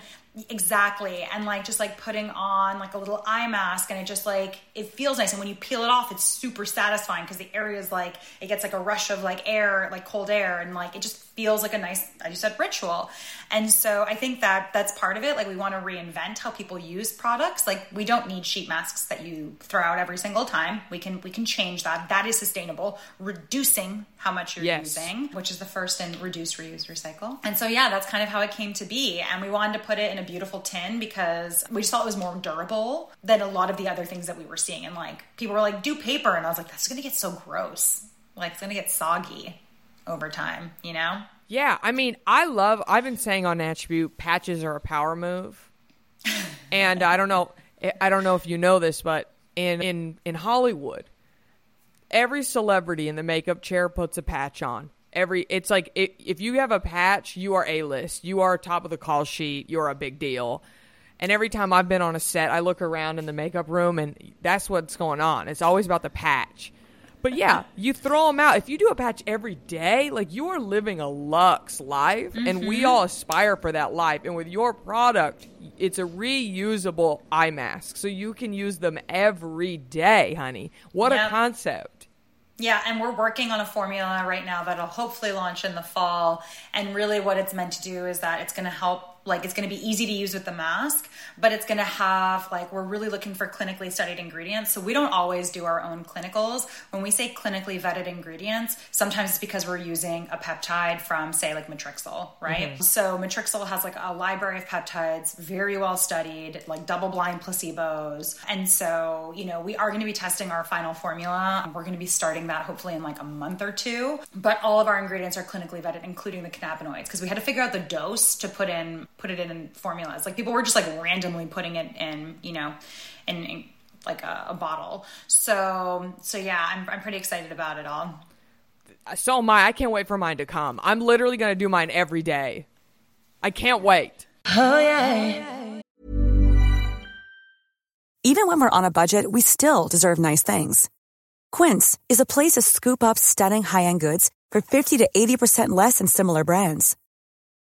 exactly and like just like putting on like a little eye mask and it just like it feels nice and when you peel it off it's super satisfying because the area is like it gets like a rush of like air like cold air and like it just feels like a nice I just said ritual and so I think that that's part of it like we want to reinvent how people use products like we don't need sheet masks that you throw out every single time we can we can change that that is sustainable reducing how much you're Yes. using which is the first in reduce, reuse, recycle. And so, yeah, that's kind of how it came to be. And we wanted to put it in a beautiful tin because we just thought it was more durable than a lot of the other things that we were seeing. And like, people were like, do paper. And I was like, that's going to get so gross. Like, it's going to get soggy over time, you know? Yeah, I mean, I love. I've been saying on attribute patches are a power move, and I don't know. I don't know if you know this, but in in in Hollywood, every celebrity in the makeup chair puts a patch on. Every it's like i if you have a patch, you are a list. You are top of the call sheet. You're a big deal. And every time I've been on a set, I look around in the makeup room, and that's what's going on. It's always about the patch. But yeah, you throw them out. If you do a patch every day, like you are living a luxe life, and we mm-hmm. all aspire for that life. And with your product, it's a reusable eye mask, so you can use them every day, honey. What a concept! Yeah, and we're working on a formula right now that'll hopefully launch in the fall. And really, what it's meant to do is that it's going to help, like, it's going to be easy to use with the mask, but it's going to have, like, we're really looking for clinically studied ingredients. So we don't always do our own clinicals. When we say clinically vetted ingredients, sometimes it's because we're using a peptide from, say, like Matrixyl, right? Mm-hmm. So Matrixyl has, like, a library of peptides, very well studied, like double blind placebos. And so, you know, we are going to be testing our final formula. We're going to be starting that hopefully in like a month or two. But all of our ingredients are clinically vetted, including the cannabinoids, because we had to figure out the dose to put in put it in formulas. Like people were just like randomly putting it in, you know, in, in like a, a bottle. So so yeah, I'm I'm pretty excited about it all. So am I. I can't wait for mine to come. I'm literally going to do mine every day. I can't wait. Oh yeah. Even when we're on a budget, we still deserve nice things. Quince is a place to scoop up stunning high-end goods for 50 to 80% less than similar brands.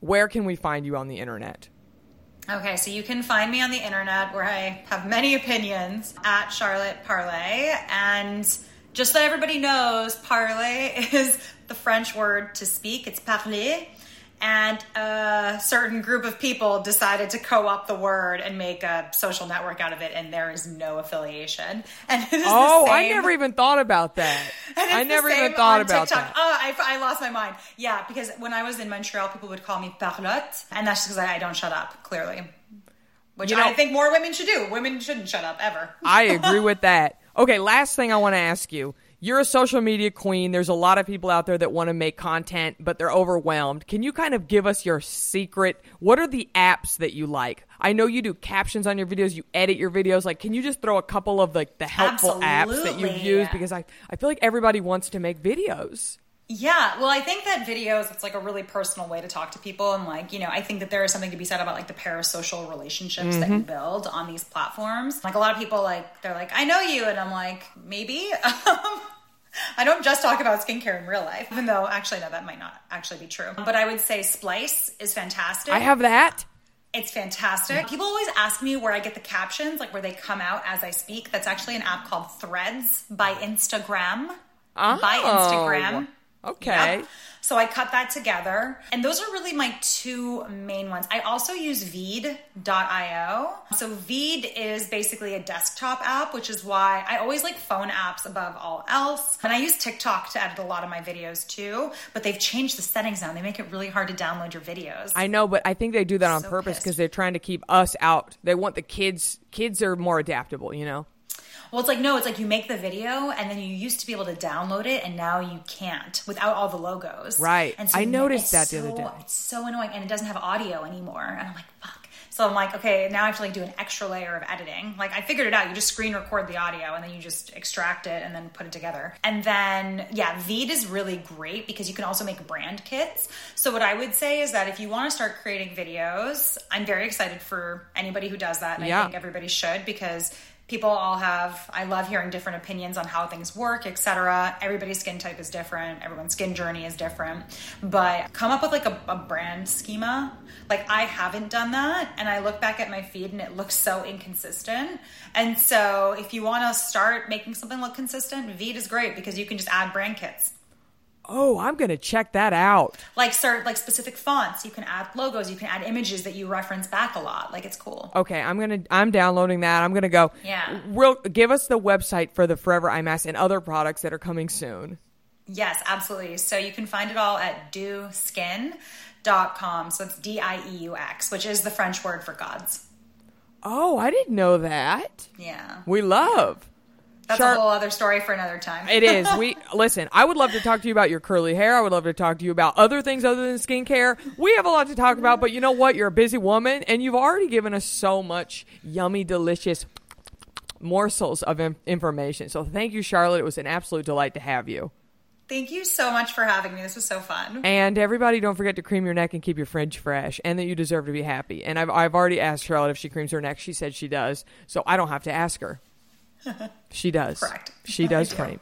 where can we find you on the internet? Okay, so you can find me on the internet where I have many opinions at Charlotte Parler. And just so everybody knows, parlay is the French word to speak, it's parler. And a certain group of people decided to co opt the word and make a social network out of it, and there is no affiliation. And it is the Oh, I never even thought about that. I never even thought about TikTok. that. Oh, I, I lost my mind. Yeah, because when I was in Montreal, people would call me Parlotte, and that's just because I, I don't shut up, clearly. Which You know- I think more women should do. Women shouldn't shut up ever. I agree with that. Okay, last thing I want to ask you. You're a social media queen. There's a lot of people out there that want to make content, but they're overwhelmed. Can you kind of give us your secret? What are the apps that you like? I know you do captions on your videos, you edit your videos. Like, can you just throw a couple of like the helpful apps that you Absolutely. use? Because I, I feel like everybody wants to make videos. Yeah, well, I think that videos, it's like a really personal way to talk to people. And, like, you know, I think that there is something to be said about like the parasocial relationships that you build on these platforms. Like, a lot of people, like, they're like, I know you. And I'm like, maybe. Um, I don't just talk about skincare in real life, even though actually, no, that might not actually be true. But I would say Splice is fantastic. I have that. It's fantastic. People always ask me where I get the captions, like where they come out as I speak. That's actually an app called Threads by Instagram. By Instagram. Okay. Yep. So I cut that together. And those are really my two main ones. I also use Veed.io. So Veed is basically a desktop app, which is why I always like phone apps above all else. And I use TikTok to edit a lot of my videos too, but they've changed the settings now. They make it really hard to download your videos. I know, but I think they do that on So purpose because they're trying to keep us out. They want the kids. Kids are more adaptable, you know. Well, it's like no, it's like you make the video and then you used to be able to download it and now you can't without all the logos. Right. And so I noticed that the other day. It's so annoying and it doesn't have audio anymore. And I'm like, fuck. So I'm like, okay, now I have to like do an extra layer of editing. Like I figured it out. You just screen record the audio and then you just extract it and then put it together. And then yeah, Veed is really great because you can also make brand kits. So what I would say is that if you want to start creating videos, I'm very excited for anybody who does that. And Yeah. I think everybody should because people all have i love hearing different opinions on how things work etc everybody's skin type is different. Everyone's skin journey is different. But come up with like a, a brand schema. Like i haven't done that and i look back at my feed and it looks so inconsistent. And so if you want to start making something look consistent Veed is great because you can just add brand kits Oh, I'm going to check that out. like start like specific fonts you can add logos you can add images that you reference back a lot like it's cool Okay, I'm gonna I'm downloading that. I'm gonna go. Yeah. Real, give us the website for the Forever Mask and other products that are coming soon. Yes, absolutely. So you can find it all at Dieux Skin dot com. So it's D I E U X, which is the French word for gods. Oh, I didn't know that. Yeah. We love. That's Char- a whole other story for another time. It is. We listen. I would love to talk to you about your curly hair. I would love to talk to you about other things other than skincare. We have a lot to talk about, but you know what? You're a busy woman, and you've already given us so much yummy, delicious morsels of in- information. So thank you, Charlotte. It was an absolute delight to have you. Thank you so much for having me. This was so fun. And everybody, don't forget to cream your neck and keep your fringe fresh, and that you deserve to be happy. And I've I've already asked Charlotte if she creams her neck. She said she does, so I don't have to ask her. She does. Correct. She does I do. cream.